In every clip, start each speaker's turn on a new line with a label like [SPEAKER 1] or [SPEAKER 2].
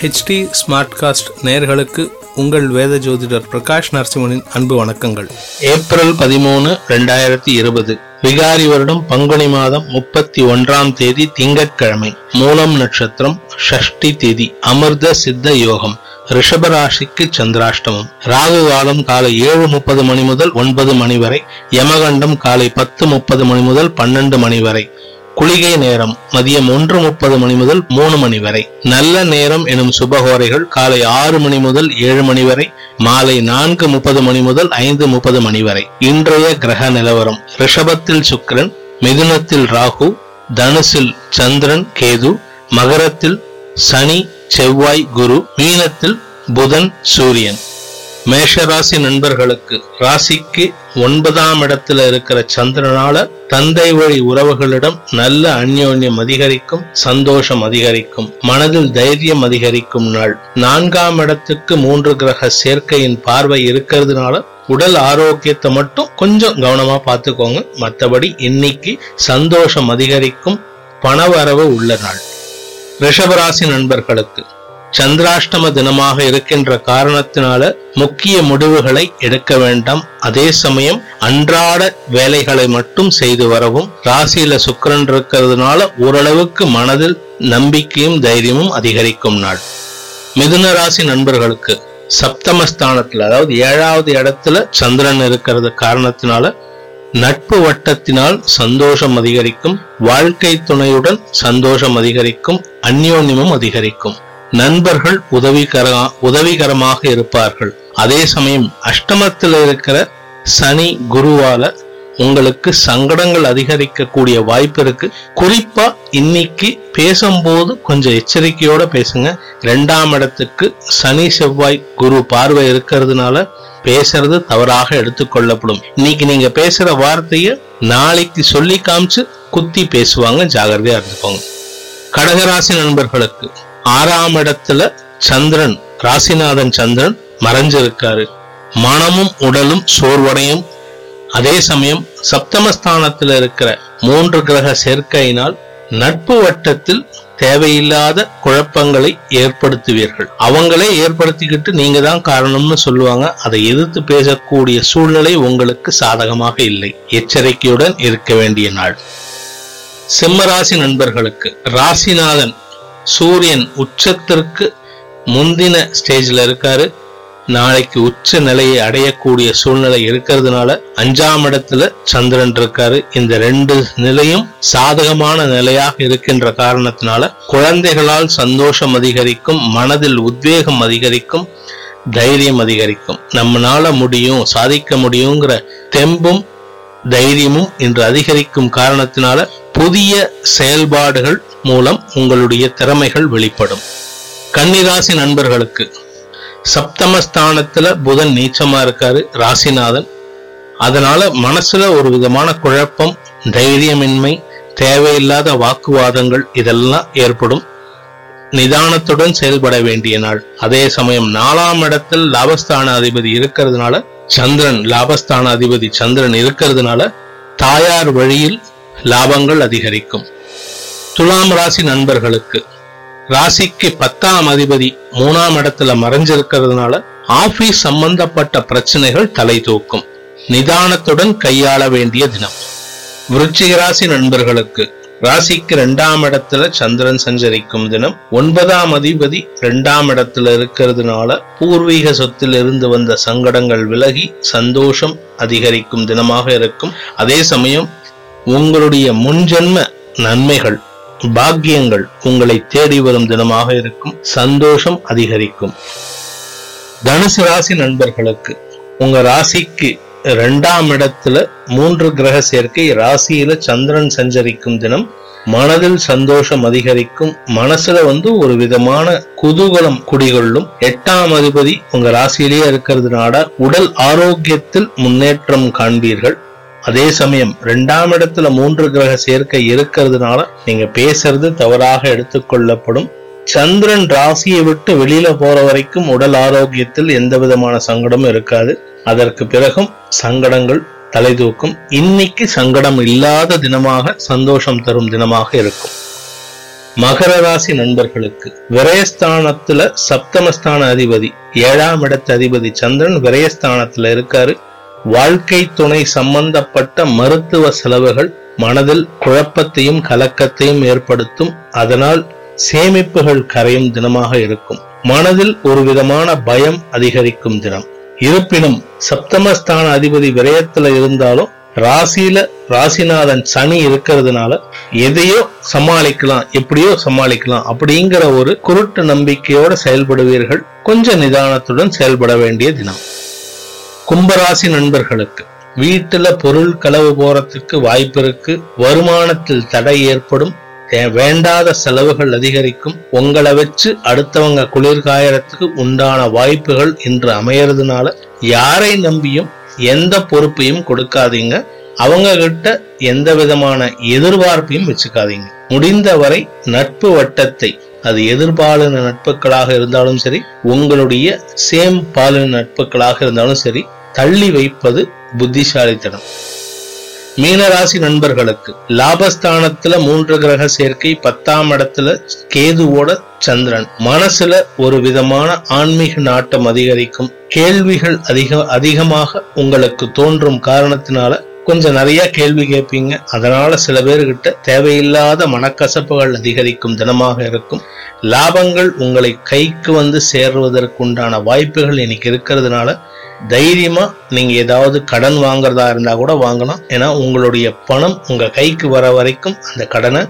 [SPEAKER 1] HD smart cost நேர்களுக்கு உங்கள் வேத ஜோதிடர் பிரகாஷ் நரசிம்மனின் அன்பு வணக்கங்கள். ஏப்ரல் பதிமூணு ரெண்டாயிரத்தி இருபது. விகாரி வருடம் பங்குனி மாதம் முப்பத்தி ஒன்றாம் தேதி திங்கட்கிழமை. மூலம் நட்சத்திரம் ஷஷ்டி தேதி அமிர்த சித்த யோகம் ரிஷபராசிக்கு சந்திராஷ்டமம். ராகு காலம் காலை ஏழு முப்பது மணி முதல் ஒன்பது மணி வரை யமகண்டம் காலை பத்து முப்பது மணி முதல் பன்னெண்டு மணி வரை. குளிகை நேரம் மதியம் ஒன்று முப்பது மணி முதல் மூணு மணி வரை. நல்ல நேரம் எனும் சுபகோரைகள் காலை ஆறு மணி முதல் ஏழு மணி வரை மாலை நான்கு முப்பது மணி முதல் ஐந்து முப்பது மணி வரை. இன்றைய கிரக நிலவரம் ரிஷபத்தில் சுக்கிரன் மிதுனத்தில் ராகு தனுசில் சந்திரன் கேது மகரத்தில் சனி செவ்வாய் குரு மீனத்தில் புதன் சூரியன். மேஷராசி நண்பர்களுக்கு ராசிக்கு ஒன்பதாம் இடத்துல இருக்கிற சந்திரனால தந்தை வழி உறவுகளிடம் நல்ல அந்யோன்யம் அதிகரிக்கும் சந்தோஷம் அதிகரிக்கும் மனதில் தைரியம் அதிகரிக்கும் நாள். நான்காம் இடத்துக்கு மூன்று கிரக சேர்க்கையின் பார்வை இருக்கிறதுனால உடல் ஆரோக்கியத்தை மட்டும் கொஞ்சம் கவனமா பார்த்துக்கோங்க. மற்றபடி இன்னைக்கு சந்தோஷம் அதிகரிக்கும் பணவரவு உள்ள நாள். ரிஷபராசி நண்பர்களுக்கு சந்திராஷ்டம தினமாக இருக்கின்ற காரணத்தினால முக்கிய முடிவுகளை எடுக்க வேண்டாம். அதே சமயம் அன்றாட வேலைகளை மட்டும் செய்து வரவும் ராசியில சுக்கரன் இருக்கிறதுனால ஓரளவுக்கு மனதில் நம்பிக்கையும் தைரியமும் அதிகரிக்கும் நாள். மிதுன ராசி நண்பர்களுக்கு சப்தமஸ்தானத்துல அதாவது ஏழாவது இடத்துல சந்திரன் இருக்கிறது காரணத்தினால நட்பு வட்டத்தினால் சந்தோஷம் அதிகரிக்கும் வாழ்க்கை துணையுடன் சந்தோஷம் அதிகரிக்கும் அந்யோன்யமும் அதிகரிக்கும். நண்பர்கள் உதவிகர உதவிகரமாக இருப்பார்கள். அதே சமயம் அஷ்டமத்தில் இருக்கிற சனி குருவால உங்களுக்கு சங்கடங்கள் அதிகரிக்கக்கூடிய வாய்ப்பு இருக்கு. குறிப்பா இன்னைக்கு பேசும்போது கொஞ்சம் எச்சரிக்கையோட பேசுங்க. ரெண்டாம் இடத்துக்கு சனி செவ்வாய் குரு பார்வை இருக்கிறதுனால பேசுறது தவறாக எடுத்துக்கொள்ளப்படும் இன்னைக்கு நீங்க பேசுற வார்த்தைய நாளைக்கு சொல்லி காமிச்சு குத்தி பேசுவாங்க. ஜாகிரதையா இருந்துக்கோங்க. கடகராசி நண்பர்களுக்கு ஆறாம் இடத்துல சந்திரன் ராசிநாதன் சந்திரன் மறைஞ்சிருக்காரு. மனமும் உடலும் சோர்வடையும். அதே சமயம் சப்தமஸ்தானத்தில் இருக்கிற மூன்று கிரக சேர்க்கையினால் நட்பு வட்டத்தில் தேவையில்லாத குழப்பங்களை ஏற்படுத்துவீர்கள். அவங்களே ஏற்படுத்திக்கிட்டு நீங்க தான் காரணம்னு சொல்லுவாங்க. அதை எதிர்த்து பேசக்கூடிய சூழ்நிலை உங்களுக்கு சாதகமாக இல்லை. எச்சரிக்கையுடன் இருக்க வேண்டிய நாள். சிம்மராசி நண்பர்களுக்கு ராசிநாதன் சூரியன் உச்சத்திற்கு முந்தின ஸ்டேஜ்ல இருக்காரு. நாளைக்கு உச்ச நிலையை அடையக்கூடிய சூழ்நிலை இருக்கிறதுனால அஞ்சாம் இடத்துல சந்திரன் இருக்காரு. இந்த ரெண்டு நிலையும் சாதகமான நிலையாக இருக்கின்ற காரணத்தினால குழந்தைகளால் சந்தோஷம் அதிகரிக்கும் மனதில் உத்வேகம் அதிகரிக்கும் தைரியம் அதிகரிக்கும். நம்மளால முடியும் சாதிக்க முடியுங்கிற தெம்பும் தைரியமும் இன்று அதிகரிக்கும் காரணத்தினால புதிய செயல்பாடுகள் மூலம் உங்களுடைய திறமைகள் வெளிப்படும். கன்னிராசி நண்பர்களுக்கு சப்தமஸ்தானத்துல புதன் நீச்சமா இருக்காரு ராசிநாதன். அதனால மனசுல ஒரு விதமான குழப்பம் தைரியமின்மை தேவையில்லாத வாக்குவாதங்கள் இதெல்லாம் ஏற்படும். நிதானத்துடன் செயல்பட வேண்டிய நாள். அதே சமயம் நாலாம் இடத்தில் லாபஸ்தான அதிபதி இருக்கிறதுனால சந்திரன் லாபஸ்தான அதிபதி சந்திரன் இருக்கிறதுனால தாயார் வழியில் லாபங்கள் அதிகரிக்கும். துலாம் ராசி நண்பர்களுக்கு ராசிக்கு பத்தாம் அதிபதி மூணாம் இடத்துல மறைஞ்சிருக்கிறதுனால ஆபீஸ் சம்பந்தப்பட்ட பிரச்சனைகள் தலை தூக்கும். நிதானத்துடன் கையாள வேண்டிய தினம். விருச்சிக ராசி நண்பர்களுக்கு ராசிக்கு ரெண்டாம் இடத்துல சந்திரன் சஞ்சரிக்கும் தினம். ஒன்பதாம் அதிபதி ரெண்டாம் இடத்துல இருக்கிறதுனால பூர்வீக சொத்தில் இருந்து வந்த சங்கடங்கள் விலகி சந்தோஷம் அதிகரிக்கும் தினமாக இருக்கும். அதே சமயம் உங்களுடைய முன்ஜென்ம நன்மைகள் பாக்கியங்கள் உங்களை தேடி வரும் தினமாக இருக்கும். சந்தோஷம் அதிகரிக்கும். தனுசு ராசி நண்பர்களுக்கு உங்க ராசிக்கு ரெண்டாம் இடத்துல மூன்று கிரக சேர்க்கை ராசியில சந்திரன் சஞ்சரிக்கும் தினம் மனதில் சந்தோஷம் அதிகரிக்கும் மனசுல வந்து ஒரு விதமான குதூகலம் குடிகொள்ளும். எட்டாம் அதிபதி உங்க ராசியிலேயே இருக்கிறதுனால உடல் ஆரோக்கியத்தில் முன்னேற்றம் காண்பீர்கள். அதே சமயம் ரெண்டாம் இடத்துல மூன்று கிரக சேர்க்கை இருக்கிறதுனால நீங்க பேசுறது தவறாக எடுத்துக்கொள்ளப்படும். சந்திரன் ராசியை விட்டு வெளியில போற வரைக்கும் உடல் ஆரோக்கியத்தில் எந்த விதமான சங்கடமும் இருக்காது. அதற்கு பிறகும் சங்கடங்கள் தலை தூக்கும் இன்னைக்கு சங்கடம் இல்லாத தினமாக சந்தோஷம் தரும் தினமாக இருக்கும். மகர ராசி நண்பர்களுக்கு விரயஸ்தானத்துல சப்தமஸ்தான அதிபதி ஏழாம் இடத்து அதிபதி சந்திரன் விரயஸ்தானத்துல இருக்காரு. வாழ்க்கை துணை சம்பந்தப்பட்ட மருத்துவ செலவுகள் மனதில் குழப்பத்தையும் கலக்கத்தையும் ஏற்படுத்தும். அதனால் சேமிப்புகள் கரையும் தினமாக இருக்கும் மனதில் ஒரு விதமான பயம் அதிகரிக்கும் தினம். இருப்பினும் சப்தமஸ்தான அதிபதி விரயத்துல இருந்தாலும் ராசியில ராசிநாதன் சனி இருக்கிறதுனால எதையோ சமாளிக்கலாம் எப்படியோ சமாளிக்கலாம் அப்படிங்கிற ஒரு குருட்டு நம்பிக்கையோட செயல்படுவீர்கள். கொஞ்சம் நிதானத்துடன் செயல்பட வேண்டிய தினம். கும்பராசி நண்பர்களுக்கு வீட்டுல பொருள் களவு போறதுக்கு வாய்ப்பு இருக்கு வருமானத்தில் தடை ஏற்படும் வேண்டாத செலவுகள் அதிகரிக்கும். உங்களை வச்சு அடுத்தவங்க குளிர்காயறதுக்கு உண்டான வாய்ப்புகள் இன்று அமையறதுனால யாரை நம்பியும் எந்த பொறுப்பையும் கொடுக்காதீங்க. அவங்க கிட்ட எந்த விதமான எதிர்பார்ப்பையும் வச்சுக்காதீங்க. முடிந்தவரை நட்பு வட்டத்தை அது எதிர்பாலின நட்புகளாக இருந்தாலும் சரி உங்களுடைய சேம் பாலின நட்புகளாக இருந்தாலும் சரி தள்ளி வைப்பது புத்திசாலித்தனம். மீனராசி நண்பர்களுக்கு லாபஸ்தானத்துல மூன்று கிரக சேர்க்கை பத்தாம் இடத்துல கேதுவோட சந்திரன். மனசுல ஒரு விதமான ஆன்மீக நாட்டம் அதிகரிக்கும். கேள்விகள் அதிக அதிகமாக உங்களுக்கு தோன்றும் காரணத்தினால கொஞ்சம் நிறைய கேள்வி கேட்பீங்க. அதனால சில பேர்கிட்ட தேவையில்லாத மனக்கசப்புகள் அதிகரிக்கும் தினமாக இருக்கும். லாபங்கள் உங்களை கைக்கு வந்து சேர்வதற்குண்டான வாய்ப்புகள் இன்னைக்கு இருக்கிறதுனால தைரியமா நீங்க ஏதாவது கடன் வாங்குறதா இருந்தா கூட வாங்கலாம். ஏன்னா உங்களுடைய பணம் உங்க கைக்கு வர வரைக்கும் அந்த கடனை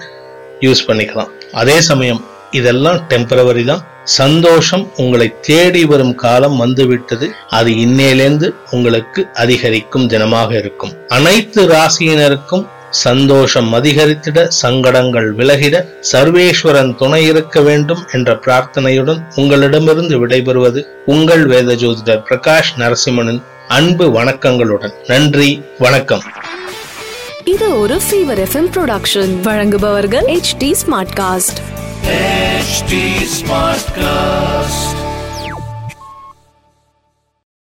[SPEAKER 1] யூஸ் பண்ணிக்கலாம். அதே சமயம் இதெல்லாம் டெம்பரவரி தான். சந்தோஷம் உங்களை தேடி வரும் காலம் வந்துவிட்டது. அது இன்னையிலேந்து உங்களுக்கு அதிகரிக்கும் தினமாக இருக்கும். அனைத்து ராசியினருக்கும் சந்தோஷம் அதிகரித்திட சங்கடங்கள் விலகிட சர்வேஸ்வரன் துணை இருக்க வேண்டும் என்ற பிரார்த்தனையுடன் உங்களிடமிருந்து விடைபெறுவது உங்கள் வேத ஜோதிடர் பிரகாஷ் நரசிம்மனின் அன்பு வணக்கங்களுடன். நன்றி வணக்கம்.
[SPEAKER 2] இது ஒரு ஃபீவர் எஃப்எம் ப்ரொடக்ஷன் வழங்குபவர்கள் H D smart cast
[SPEAKER 3] HD Smartcast.